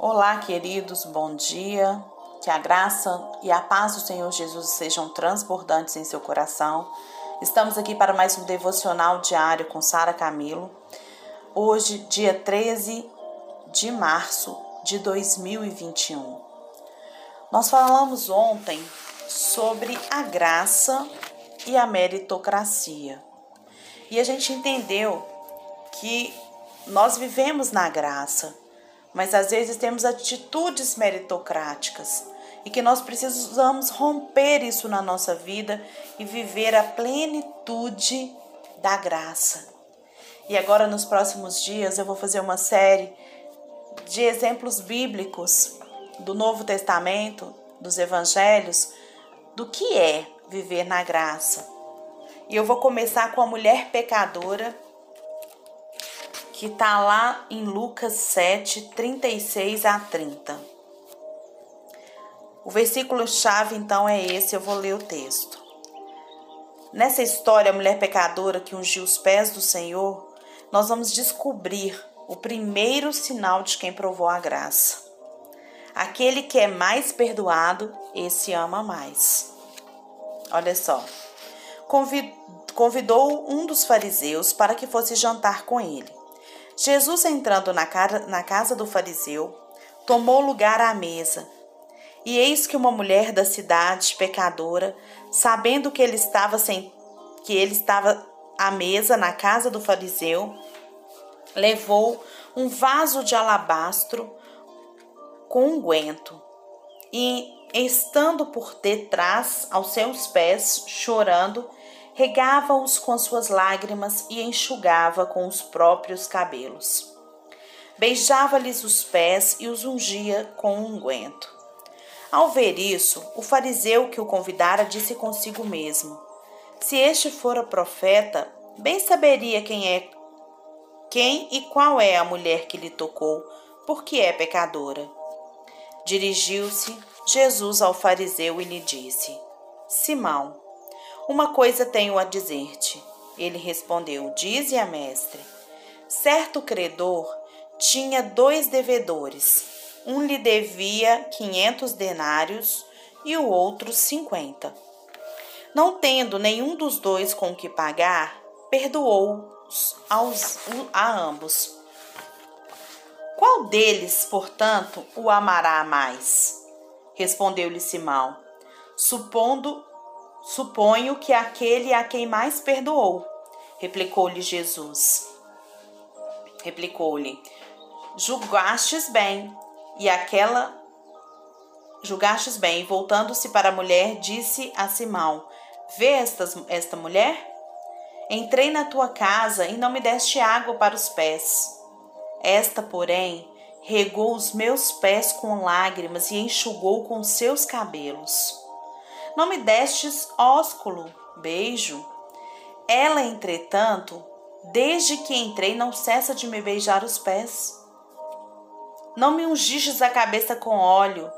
Olá, queridos, bom dia. Que a graça e a paz do Senhor Jesus sejam transbordantes em seu coração. Estamos aqui para mais um devocional diário com Sara Camilo. Hoje, dia 13 de março de 2021. Nós falamos ontem sobre a graça e a meritocracia. E a gente entendeu que nós vivemos na graça mas às vezes temos atitudes meritocráticas e que nós precisamos romper isso na nossa vida e viver a plenitude da graça. E agora, nos próximos dias, eu vou fazer uma série de exemplos bíblicos do Novo Testamento, dos Evangelhos, do que é viver na graça. E eu vou começar com a mulher pecadora que está lá em Lucas 7, 36 a 30. O versículo chave então é esse, eu vou ler o texto. Nessa história, a mulher pecadora que ungiu os pés do Senhor, nós vamos descobrir o primeiro sinal de quem provou a graça. Aquele que é mais perdoado, esse ama mais. Olha só. Convidou um dos fariseus para que fosse jantar com ele. Jesus, entrando na, na casa do fariseu, tomou lugar à mesa. E eis que uma mulher da cidade, pecadora, sabendo que ele estava sem que ele estava à mesa na casa do fariseu, levou um vaso de alabastro com unguento um e, estando por detrás aos seus pés, chorando, regava-os com suas lágrimas e enxugava com os próprios cabelos. Beijava-lhes os pés e os ungia com um unguento. Ao ver isso, o fariseu que o convidara disse consigo mesmo: Se este fora profeta, bem saberia quem é quem e qual é a mulher que lhe tocou, porque é pecadora. Dirigiu-se Jesus ao fariseu e lhe disse: Simão, uma coisa tenho a dizer-te. Ele respondeu: Dize a mestre. Certo credor tinha dois devedores. Um lhe devia quinhentos denários e o outro cinquenta. Não tendo nenhum dos dois com que pagar, perdoou-os a ambos. Qual deles, portanto, o amará mais? Respondeu-lhe Simão, supondo Suponho que aquele a quem mais perdoou, replicou-lhe Jesus. Replicou-lhe: Julgastes bem. E aquela julgastes bem. Voltando-se para a mulher, disse a Simão: Vê estas, esta mulher? Entrei na tua casa e não me deste água para os pés. Esta, porém, regou os meus pés com lágrimas e enxugou com seus cabelos. Não me destes ósculo, beijo. Ela, entretanto, desde que entrei, não cessa de me beijar os pés. Não me ungistes a cabeça com óleo,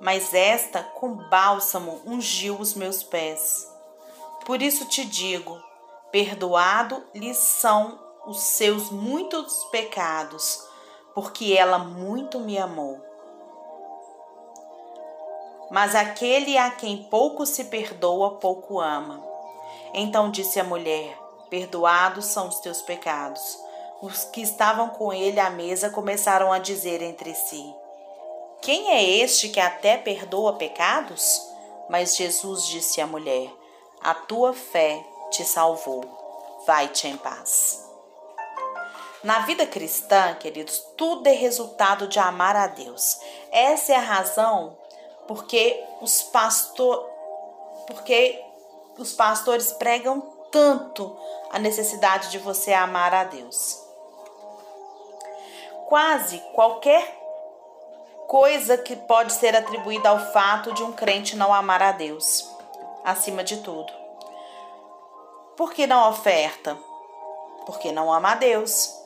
mas esta com bálsamo ungiu os meus pés. Por isso te digo: perdoado lhes são os seus muitos pecados, porque ela muito me amou. Mas aquele a quem pouco se perdoa, pouco ama. Então disse a mulher: Perdoados são os teus pecados. Os que estavam com ele à mesa começaram a dizer entre si: Quem é este que até perdoa pecados? Mas Jesus disse à mulher: A tua fé te salvou. Vai-te em paz. Na vida cristã, queridos, tudo é resultado de amar a Deus. Essa é a razão porque os pastor porque os pastores pregam tanto a necessidade de você amar a Deus. Quase qualquer coisa que pode ser atribuída ao fato de um crente não amar a Deus, acima de tudo. Por que não oferta? Porque não ama a Deus.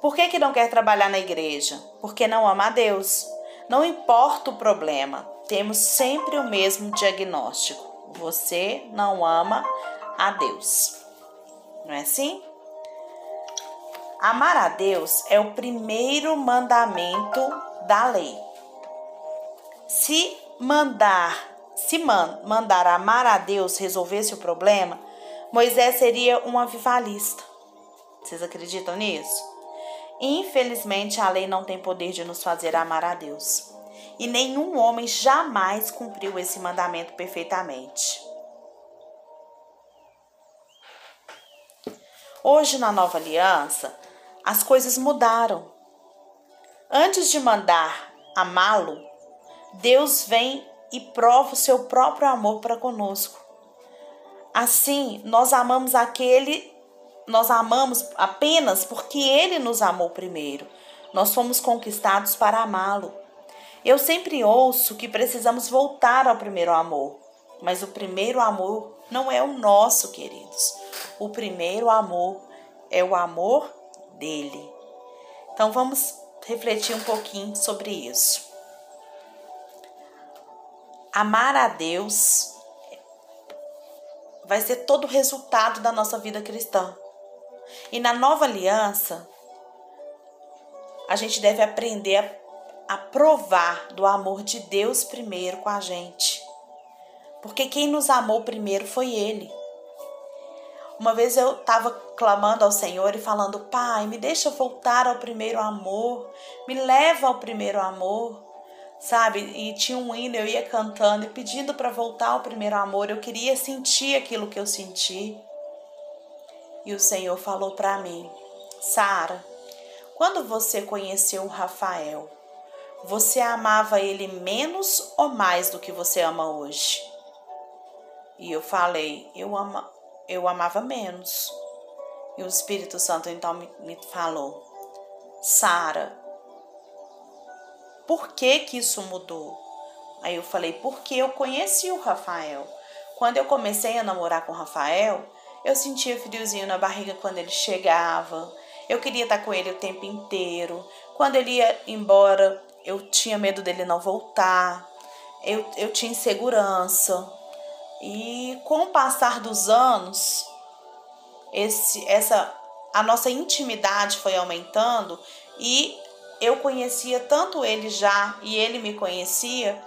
Por que, que não quer trabalhar na igreja? Porque não ama a Deus. Não importa o problema, temos sempre o mesmo diagnóstico. Você não ama a Deus. Não é assim? Amar a Deus é o primeiro mandamento da lei. Se mandar, se man, mandar amar a Deus resolvesse o problema, Moisés seria um avivalista. Vocês acreditam nisso? Infelizmente, a lei não tem poder de nos fazer amar a Deus. E nenhum homem jamais cumpriu esse mandamento perfeitamente. Hoje, na nova aliança, as coisas mudaram. Antes de mandar amá-lo, Deus vem e prova o seu próprio amor para conosco. Assim, nós amamos aquele, nós amamos apenas porque ele nos amou primeiro. Nós fomos conquistados para amá-lo. Eu sempre ouço que precisamos voltar ao primeiro amor, mas o primeiro amor não é o nosso, queridos. O primeiro amor é o amor dele. Então vamos refletir um pouquinho sobre isso. Amar a Deus vai ser todo o resultado da nossa vida cristã. E na nova aliança, a gente deve aprender a, a provar do amor de Deus primeiro com a gente. Porque quem nos amou primeiro foi Ele. Uma vez eu estava clamando ao Senhor e falando: Pai, me deixa voltar ao primeiro amor, me leva ao primeiro amor sabe? E tinha um hino, eu ia cantando e pedindo para voltar ao primeiro amor. Eu queria sentir aquilo que eu senti. E o Senhor falou para mim: Sara, quando você conheceu o Rafael, você amava ele menos ou mais do que você ama hoje? E eu falei: Eu ama, eu amava menos. E o Espírito Santo então me, me falou: Sara, por que, que isso mudou? Aí eu falei, porque eu conheci o Rafael. Quando eu comecei a namorar com o Rafael, eu sentia friozinho na barriga quando ele chegava. Eu queria estar com ele o tempo inteiro. Quando ele ia embora, eu tinha medo dele não voltar. Eu, eu tinha insegurança. E com o passar dos anos, esse, essa, a nossa intimidade foi aumentando e eu conhecia tanto ele já e ele me conhecia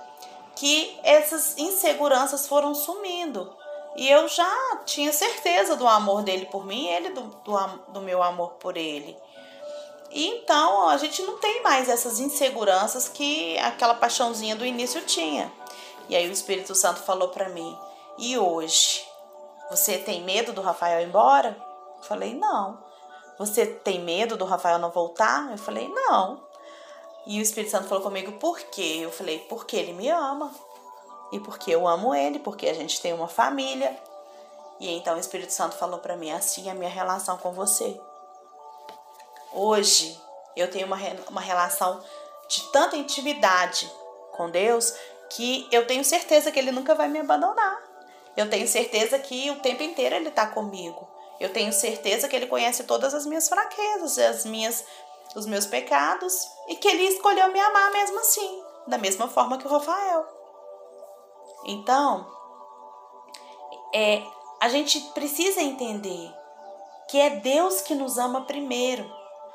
que essas inseguranças foram sumindo. E eu já tinha certeza do amor dele por mim e ele do, do, do meu amor por ele. E então a gente não tem mais essas inseguranças que aquela paixãozinha do início tinha. E aí o Espírito Santo falou para mim: "E hoje, você tem medo do Rafael ir embora?" Eu falei: "Não". Você tem medo do Rafael não voltar? Eu falei, não. E o Espírito Santo falou comigo, por quê? Eu falei, porque ele me ama. E porque eu amo ele, porque a gente tem uma família. E então o Espírito Santo falou para mim, assim é a minha relação com você. Hoje eu tenho uma, uma relação de tanta intimidade com Deus que eu tenho certeza que ele nunca vai me abandonar. Eu tenho certeza que o tempo inteiro ele está comigo. Eu tenho certeza que ele conhece todas as minhas fraquezas, as minhas, os meus pecados e que ele escolheu me amar mesmo assim, da mesma forma que o Rafael. Então, é, a gente precisa entender que é Deus que nos ama primeiro.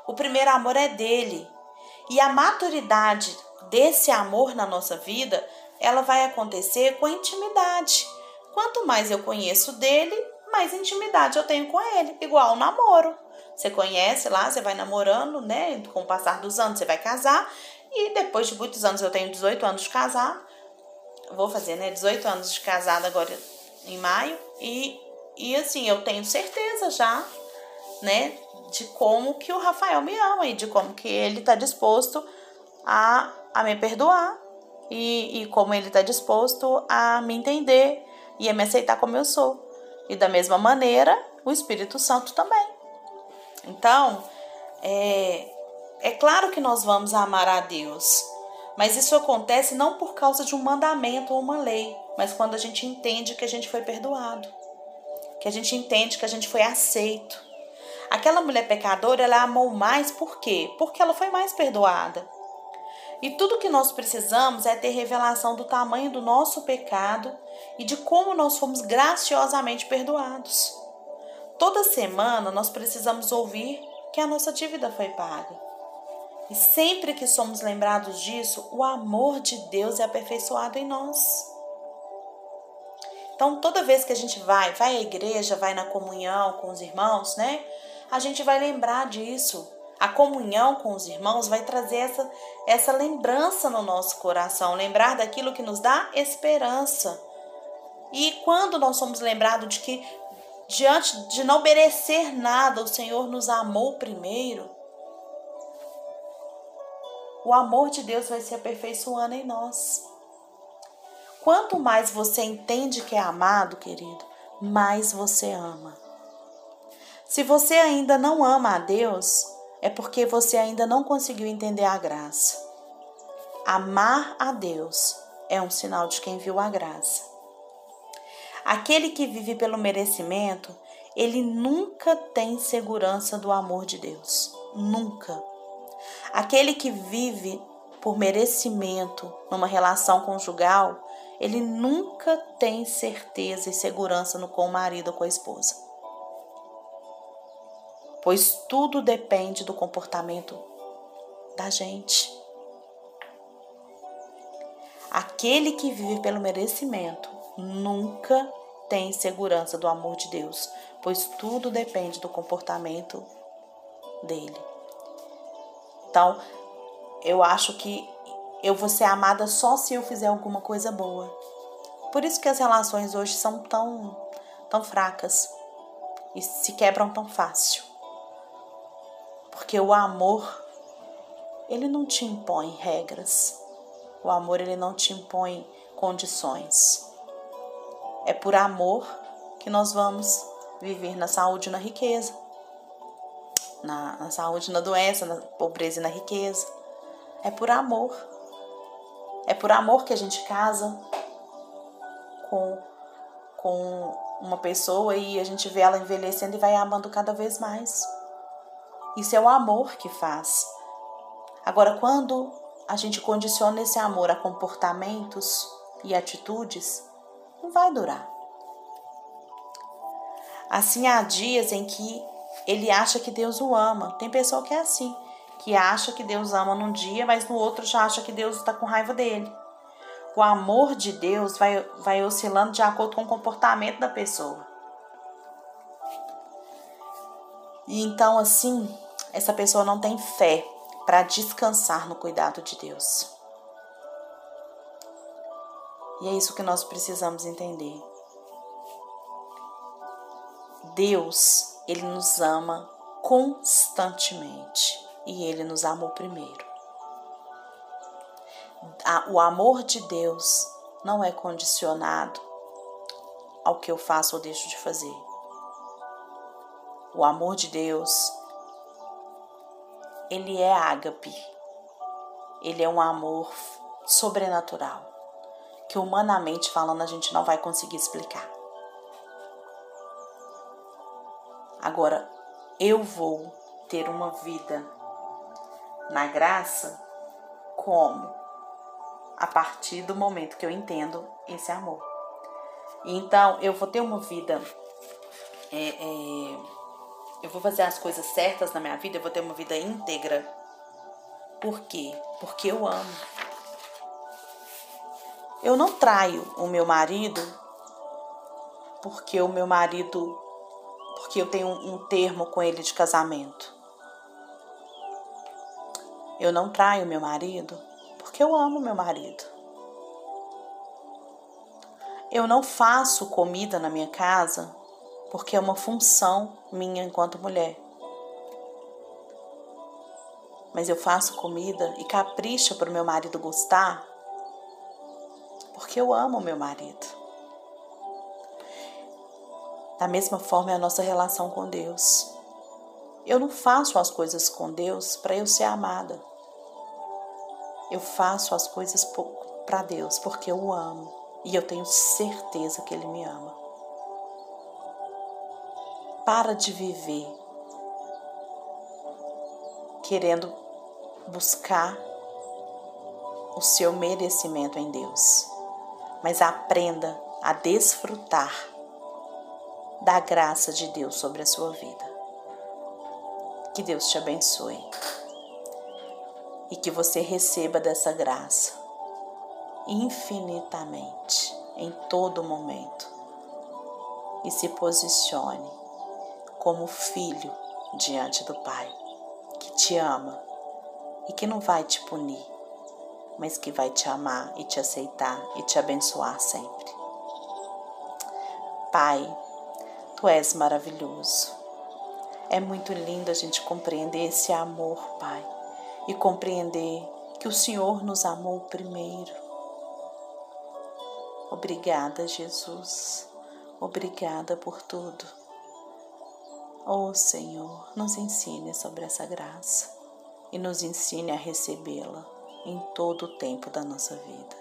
O primeiro amor é dele. E a maturidade desse amor na nossa vida, ela vai acontecer com a intimidade. Quanto mais eu conheço dele, mais intimidade eu tenho com ele, igual o namoro. Você conhece lá, você vai namorando, né? Com o passar dos anos, você vai casar. E depois de muitos anos, eu tenho 18 anos de casar. Vou fazer, né? 18 anos de casada agora em maio. E, e assim, eu tenho certeza já, né? De como que o Rafael me ama e de como que ele tá disposto a, a me perdoar. E, e como ele tá disposto a me entender e a me aceitar como eu sou. E da mesma maneira, o Espírito Santo também. Então, é, é claro que nós vamos amar a Deus, mas isso acontece não por causa de um mandamento ou uma lei, mas quando a gente entende que a gente foi perdoado, que a gente entende que a gente foi aceito. Aquela mulher pecadora, ela amou mais por quê? Porque ela foi mais perdoada. E tudo que nós precisamos é ter revelação do tamanho do nosso pecado e de como nós fomos graciosamente perdoados. Toda semana nós precisamos ouvir que a nossa dívida foi paga. E sempre que somos lembrados disso, o amor de Deus é aperfeiçoado em nós. Então, toda vez que a gente vai, vai à igreja, vai na comunhão com os irmãos, né? A gente vai lembrar disso. A comunhão com os irmãos vai trazer essa, essa lembrança no nosso coração, lembrar daquilo que nos dá esperança. E quando nós somos lembrados de que, diante de não merecer nada, o Senhor nos amou primeiro, o amor de Deus vai se aperfeiçoando em nós. Quanto mais você entende que é amado, querido, mais você ama. Se você ainda não ama a Deus, é porque você ainda não conseguiu entender a graça. Amar a Deus é um sinal de quem viu a graça. Aquele que vive pelo merecimento, ele nunca tem segurança do amor de Deus. Nunca. Aquele que vive por merecimento numa relação conjugal, ele nunca tem certeza e segurança no com o marido ou com a esposa. Pois tudo depende do comportamento da gente. Aquele que vive pelo merecimento nunca tem segurança do amor de Deus, pois tudo depende do comportamento dele. Então, eu acho que eu vou ser amada só se eu fizer alguma coisa boa. Por isso que as relações hoje são tão, tão fracas e se quebram tão fácil. Porque o amor, ele não te impõe regras. O amor, ele não te impõe condições. É por amor que nós vamos viver na saúde e na riqueza na, na saúde, na doença, na pobreza e na riqueza. É por amor. É por amor que a gente casa com, com uma pessoa e a gente vê ela envelhecendo e vai amando cada vez mais. Isso é o amor que faz. Agora, quando a gente condiciona esse amor a comportamentos e atitudes, não vai durar. Assim, há dias em que ele acha que Deus o ama. Tem pessoa que é assim, que acha que Deus ama num dia, mas no outro já acha que Deus está com raiva dele. O amor de Deus vai, vai oscilando de acordo com o comportamento da pessoa. E então, assim, essa pessoa não tem fé para descansar no cuidado de Deus. E é isso que nós precisamos entender. Deus ele nos ama constantemente e ele nos amou primeiro. O amor de Deus não é condicionado ao que eu faço ou deixo de fazer. O amor de Deus, ele é ágape. Ele é um amor sobrenatural, que humanamente falando a gente não vai conseguir explicar. Agora, eu vou ter uma vida na graça como? A partir do momento que eu entendo esse amor. Então, eu vou ter uma vida. É, é, eu vou fazer as coisas certas na minha vida, eu vou ter uma vida íntegra. Por quê? Porque eu amo. Eu não traio o meu marido porque o meu marido porque eu tenho um termo com ele de casamento. Eu não traio meu marido porque eu amo meu marido. Eu não faço comida na minha casa porque é uma função minha enquanto mulher. Mas eu faço comida e capricho para o meu marido gostar porque eu amo meu marido. Da mesma forma é a nossa relação com Deus. Eu não faço as coisas com Deus para eu ser amada. Eu faço as coisas para Deus porque eu o amo e eu tenho certeza que Ele me ama. Para de viver querendo buscar o seu merecimento em Deus, mas aprenda a desfrutar da graça de Deus sobre a sua vida. Que Deus te abençoe e que você receba dessa graça infinitamente em todo momento e se posicione como filho diante do Pai, que te ama e que não vai te punir, mas que vai te amar e te aceitar e te abençoar sempre. Pai, tu és maravilhoso. É muito lindo a gente compreender esse amor, Pai, e compreender que o Senhor nos amou primeiro. Obrigada, Jesus. Obrigada por tudo. Oh Senhor, nos ensine sobre essa graça e nos ensine a recebê-la em todo o tempo da nossa vida.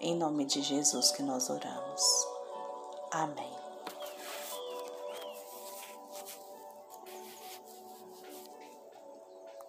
Em nome de Jesus que nós oramos. Amém.